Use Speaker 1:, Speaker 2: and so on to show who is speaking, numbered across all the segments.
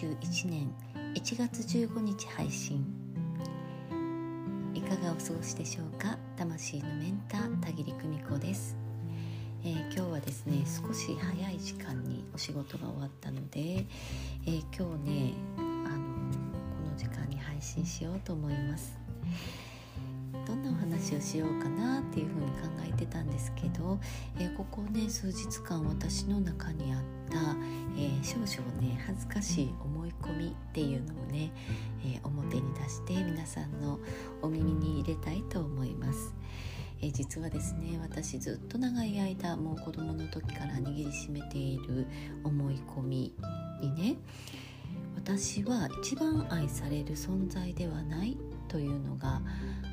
Speaker 1: 2021年1月15日配信。いかがお過ごしでしょうか？魂のメンター田切久美子です、えー、今日はですね少し早い時間にお仕事が終わったので、えー、今日ねあのこの時間に配信しようと思います。どんなお話をしようかなっていうふうに考えてたんですけど、えー、ここね数日間私の中にあった、えー、少々ね恥ずかしい思い込みっていうのをね、えー、表に出して皆さんのお耳に入れたいと思います。え実はですね私ずっと長い間もう子供の時から握りしめている思い込みにね私は一番愛される存在ではないというのが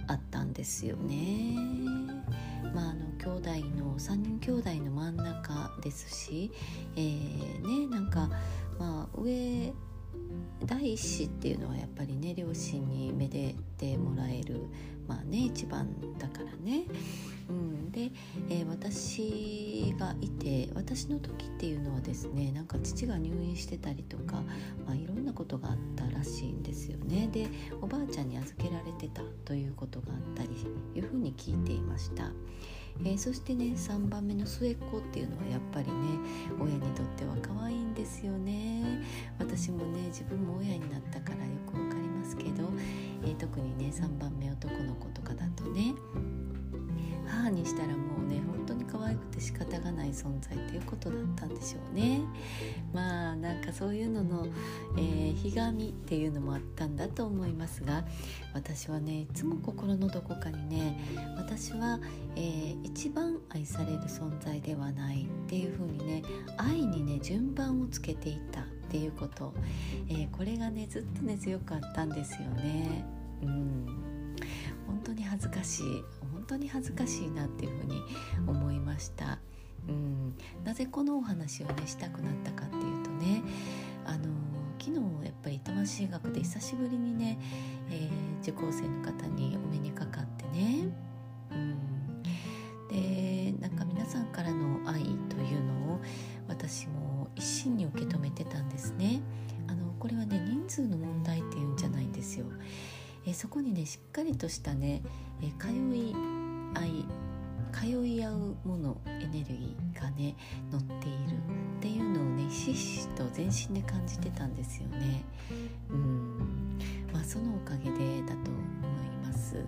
Speaker 1: あったんですよね。まあ、あの兄弟の3人兄弟の真ん中ですし、えー、ねなんか、まあ、上第一子っていうのはやっぱりね両親にめでてもらえるまあね一番だからね。うん、で、えー、私がいて私の時っていうのはですねなんか父が入院してたりとか、まあ、いろんなことがあったらしいんですよねでおばあちゃんに預けられてたということがあったりいうふうに聞いていました。えー、そしてね3番目の末っ子っていうのはやっぱりね親にとっては可愛いんですよね私もね自分も親になったからよくわかりますけど、えー、特にね3番目男の子とかだとね母にしたらもうね本当に可愛くて仕方がない存在っていうことだったんでしょうね。まあなんかそういうのの、えー、ひがみっていうのもあったんだと思いますが私はねいつも心のどこかにね私は、えー、一番愛される存在ではないっていう風にね愛にね順番をつけていた。っていうこと、えー、これがねずっとね強かったんですよね。うん。本当に恥ずかしい。本当に恥ずかしいなっていうふうに思いました。うん、なぜこのお話をねしたくなったかっていうとねあの昨日やっぱり魂学で久しぶりにね、えー、受講生の方にお目にかかってね、うん、でなんか皆さんからの愛というのを私も一心に受け止めてたんですね。あのこれはね人数の問題っていうんじゃないんですよ。えそこにねしっかりとしたね、え通い合い通い合うものエネルギーがね乗っているっていうのをねひしひしと全身で感じてたんですよね。うんまあそのおかげでだと思います。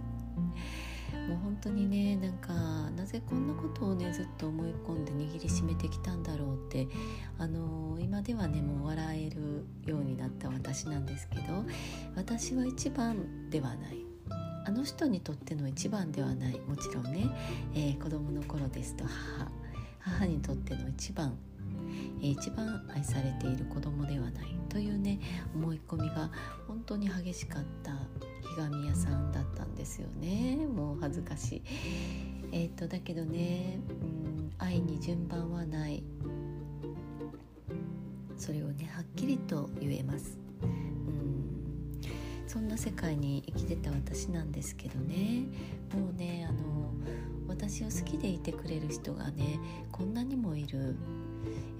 Speaker 1: もう本当にねなんかなぜこんなことをねずっと思い込んで握りしめてきたんだろうってあのー、今ではねもう笑えるようになった私なんですけど私は一番ではない。あの人にとっての一番ではない。もちろんね、えー、子供の頃ですと母。母にとっての一番、一番愛されている子供ではない。というね思い込みが本当に激しかったひがみ屋さんだったんですよね。もう恥ずかしい。えー、っとだけどね、うん、愛に順番はない。それをねはっきりと言えます。そんな世界に生きてた私なんですけどね。もうねあの私を好きでいてくれる人がねこんなにもいる。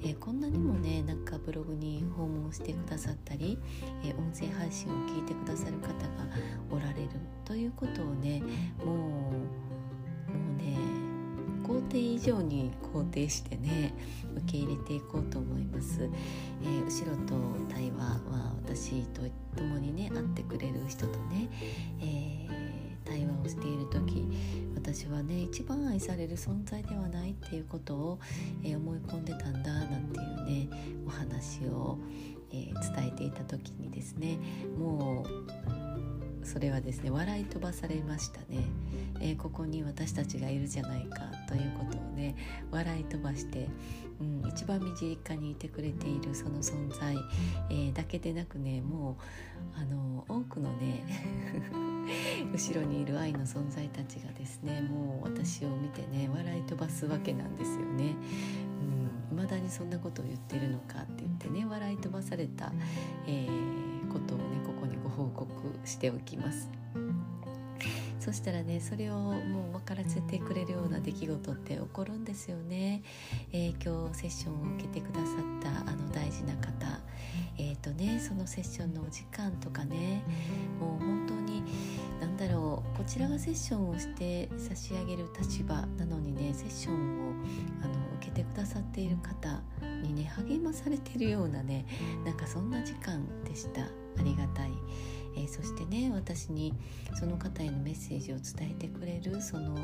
Speaker 1: えー、こんなにもねなんかブログに訪問してくださったり、えー、音声配信を聞いてくださる方がおられるということをねもうもうね肯定以上に肯定してね受け入れていこうと思います、えー、後ろと対話は私と共にね会ってくれる人とね、えー、対話をしている時私はね一番愛される存在ではないっていうことを、えー、思い込んでたんだなんていうねお話を、え伝えていた時にですねもうそれはですね笑い飛ばされましたね、えー、ここに私たちがいるじゃないかということをね笑い飛ばしてうん、一番身近にいてくれているその存在、えー、だけでなくねもうあの多くのね 後ろにいる愛の存在たちがですねもう私を見てね笑い飛ばすわけなんですよね。うん、未だにそんなことを言ってるのかって言ってね笑い飛ばされた、えー、ことをねここにご報告しておきます。そしたらねそれをもう分からせてくれるような出来事って起こるんですよね、えー、今日セッションを受けてくださったあの大事な方。え、ー、とねそのセッションのお時間とかねもう本当に何だろうこちらがセッションをして差し上げる立場なのにねセッションをあの受けてくださっている方にね励まされてるようなねなんかそんな時間でした。ありがたい。えー、そしてね私にその方へのメッセージを伝えてくれるその、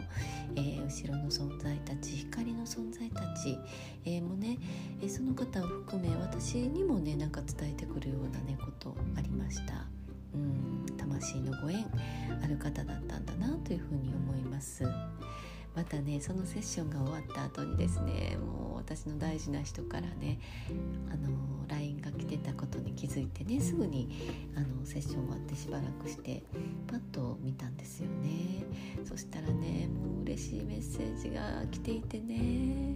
Speaker 1: えー、後ろの存在たち光の存在たち、えー、もね、えその方を含め私にもねなんか伝えてくるようなねことありました。うん魂のご縁ある方だったんだなというふうに思います。またねそのセッションが終わった後にですねもう私の大事な人からねあの LINE が来てたことに気づいてねすぐにあのセッション終わってしばらくしてパッと見たんですよね。そしたらねもう嬉しいメッセージが来ていてね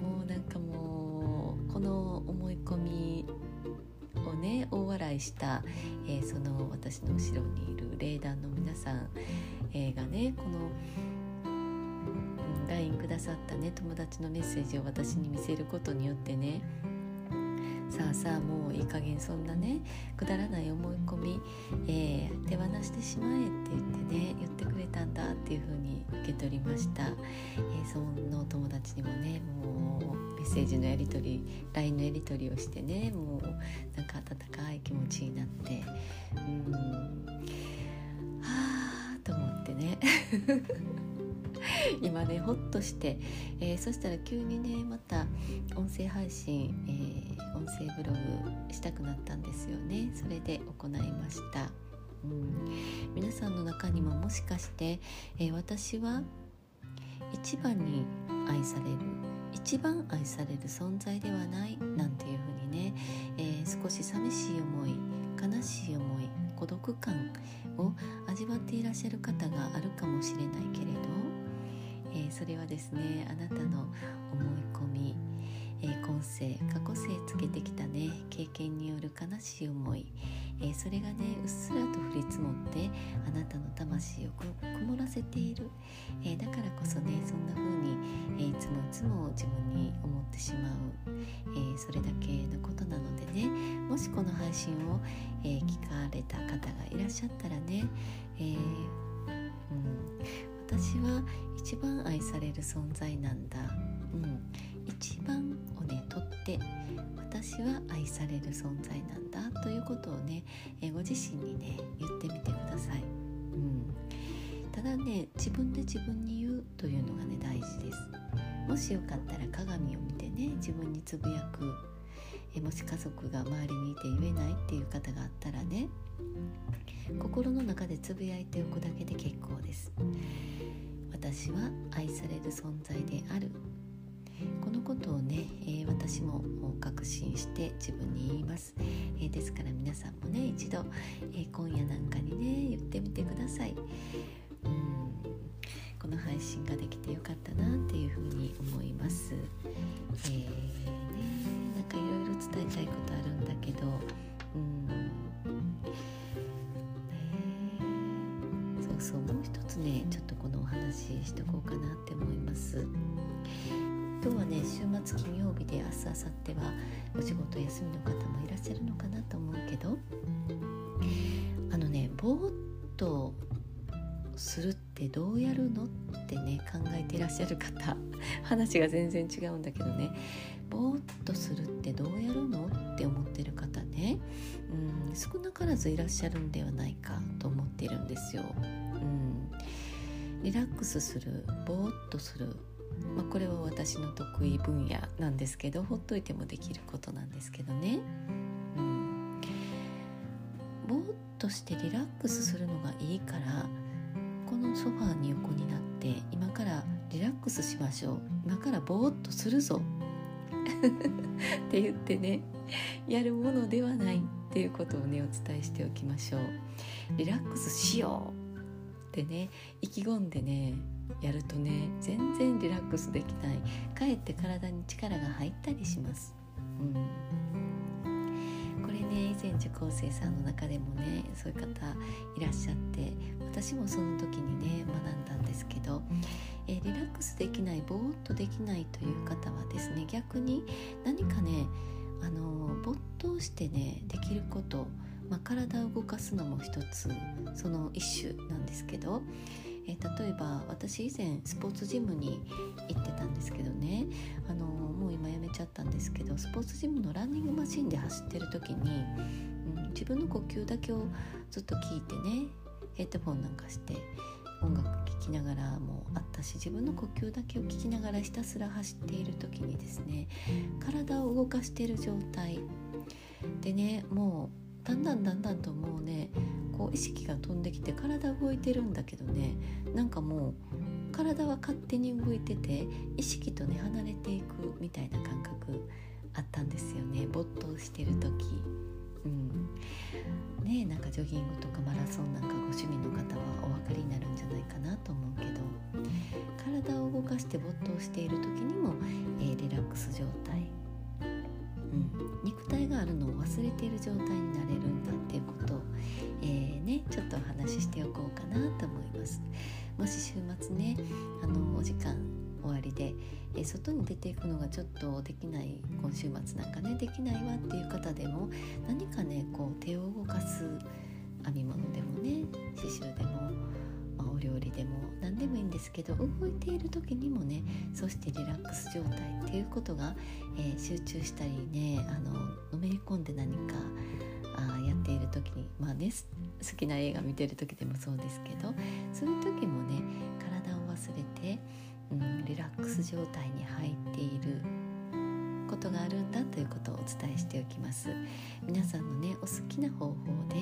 Speaker 1: もうなんかもうこの思い込みをね大笑いした、えー、その私の後ろにいる霊団の皆さん、えー、がねこの LINE くださったね。友達のメッセージを私に見せることによってね。さあさあもういい加減そんなねくだらない思い込み、えー、手放してしまえって言ってね言ってくれたんだっていう風に受け取りました、えー、その友達にもねもうメッセージのやり取り LINE のやり取りをしてねもうなんか温かい気持ちになってうんはあと思ってね。今ねほっとして、えー、そしたら急にねまた音声配信、えー、音声ブログしたくなったんですよね。それで行いました、うん、皆さんの中にももしかして、えー、私は一番に愛される一番愛される存在ではないなんていうふうにね、えー、少し寂しい思い悲しい思い孤独感を味わっていらっしゃる方があるかもしれないけれどー、それはですねあなたの思い込み、えー、今世過去世つけてきたね経験による悲しい思い、えー、それがねうっすらと降り積もってあなたの魂を曇らせている、えだからこそねそんな風に、えいつもいつも自分に思ってしまう、えそれだけのことなのでねもしこの配信を、え聞かれた方がいらっしゃったらね、えーうん私は一番愛される存在なんだ、うん、一番をねとって私は愛される存在なんだということをね、ご自身にね言ってみてください、うん、ただね自分で自分に言うというのがね大事です。もしよかったら鏡を見てね自分につぶやく。えもし家族が周りにいて言えないっていう方があったらね心の中でつぶやいておくだけで結構です。私は愛される存在である。このことをね、えー、私も確信して自分に言います、えー、ですから皆さんもね一度、えー、今夜なんかにね言ってみてください。うん。この配信ができてよかったなっていうふうに思います、えーね、なんかいろいろ伝えたいことあるんだけどうん。そうそうもう一つねちょっとこのお話ししとこうかなって思います。今日はね週末金曜日で明日明後日はお仕事休みの方もいらっしゃるのかなと思うけどあのねぼーっとするってどうやるのってね考えていらっしゃる方話が全然違うんだけどねぼーっとするってどうやるのって思ってる少なからずいらっしゃるんではないかと思っているんですよ。うん。リラックスするぼーっとする、まあ、これは私の得意分野なんですけどほっといてもできることなんですけどね。うん、ぼーっとしてリラックスするのがいいからこのソファーに横になって今からリラックスしましょう。今からぼーっとするぞ。って言ってねやるものではない。っていうことをねお伝えしておきましょう。リラックスしようってね意気込んでねやるとね全然リラックスできない。かえって体に力が入ったりします、うん、これね以前受講生さんの中でもねそういう方いらっしゃって私もその時にね学んだんですけど、え、リラックスできないぼーっとできないという方はですね逆に何かねあの没頭してねできることまあ、体を動かすのも一つその一種なんですけど、えー、例えば私以前スポーツジムに行ってたんですけどねあのもう今やめちゃったんですけどスポーツジムのランニングマシンで走ってる時に、うん、自分の呼吸だけをずっと聞いてねヘッドフォンなんかして音楽聴きながらもあったし自分の呼吸だけを聞きながらひたすら走っている時にですね体を動かしている状態でねもうだんだんだんだんともうねこう意識が飛んできて体動いてるんだけどねなんかもう体は勝手に動いてて意識とね離れていくみたいな感覚あったんですよね没頭してる時。うん、ねなんかジョギングとかマラソンなんかご趣味の方はお分かりになるんじゃないかなと思うけど体を動かして没頭している時にも、えー、リラックス状態うん、肉体があるのを忘れている状態になれるんだっていうことを、えー、ね、ちょっとお話ししておこうかなと思います。もし週末ねあのお時間終わりで、え、外に出ていくのがちょっとできない今週末なんかねできないわっていう方でも何かねこう手を動かす編み物でもね刺繍でもまあ、お料理でも何でもいいんですけど動いている時にもねそしてリラックス状態っていうことが、えー、集中したりねあののめり込んで何かあやっている時にまあね好きな映画見てる時でもそうですけどそういう時もね体を忘れて、うん、リラックス状態に入っていることがあるんだということをお伝えしておきます。皆さんのねお好きな方法で、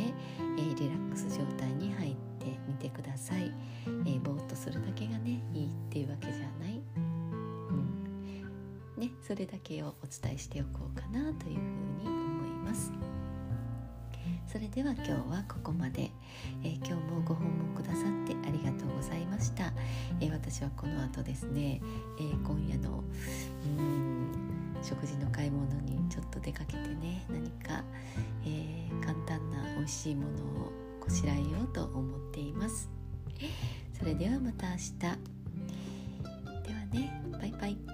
Speaker 1: えー、リラックス状態に入ってみてください、えー、ぼーっとするだけがねいいっていうわけじゃない。うん。ねそれだけをお伝えしておこうかなというふうに思います。それでは今日はここまで、えー、今日もご訪問くださってありがとうございました、えー、私はこの後ですね、えー、今夜のうん食事の買い物にちょっと出かけてね何か、えー、簡単な美味しいものをこしらえようと思っています。それではまた明日。ではねバイバイ。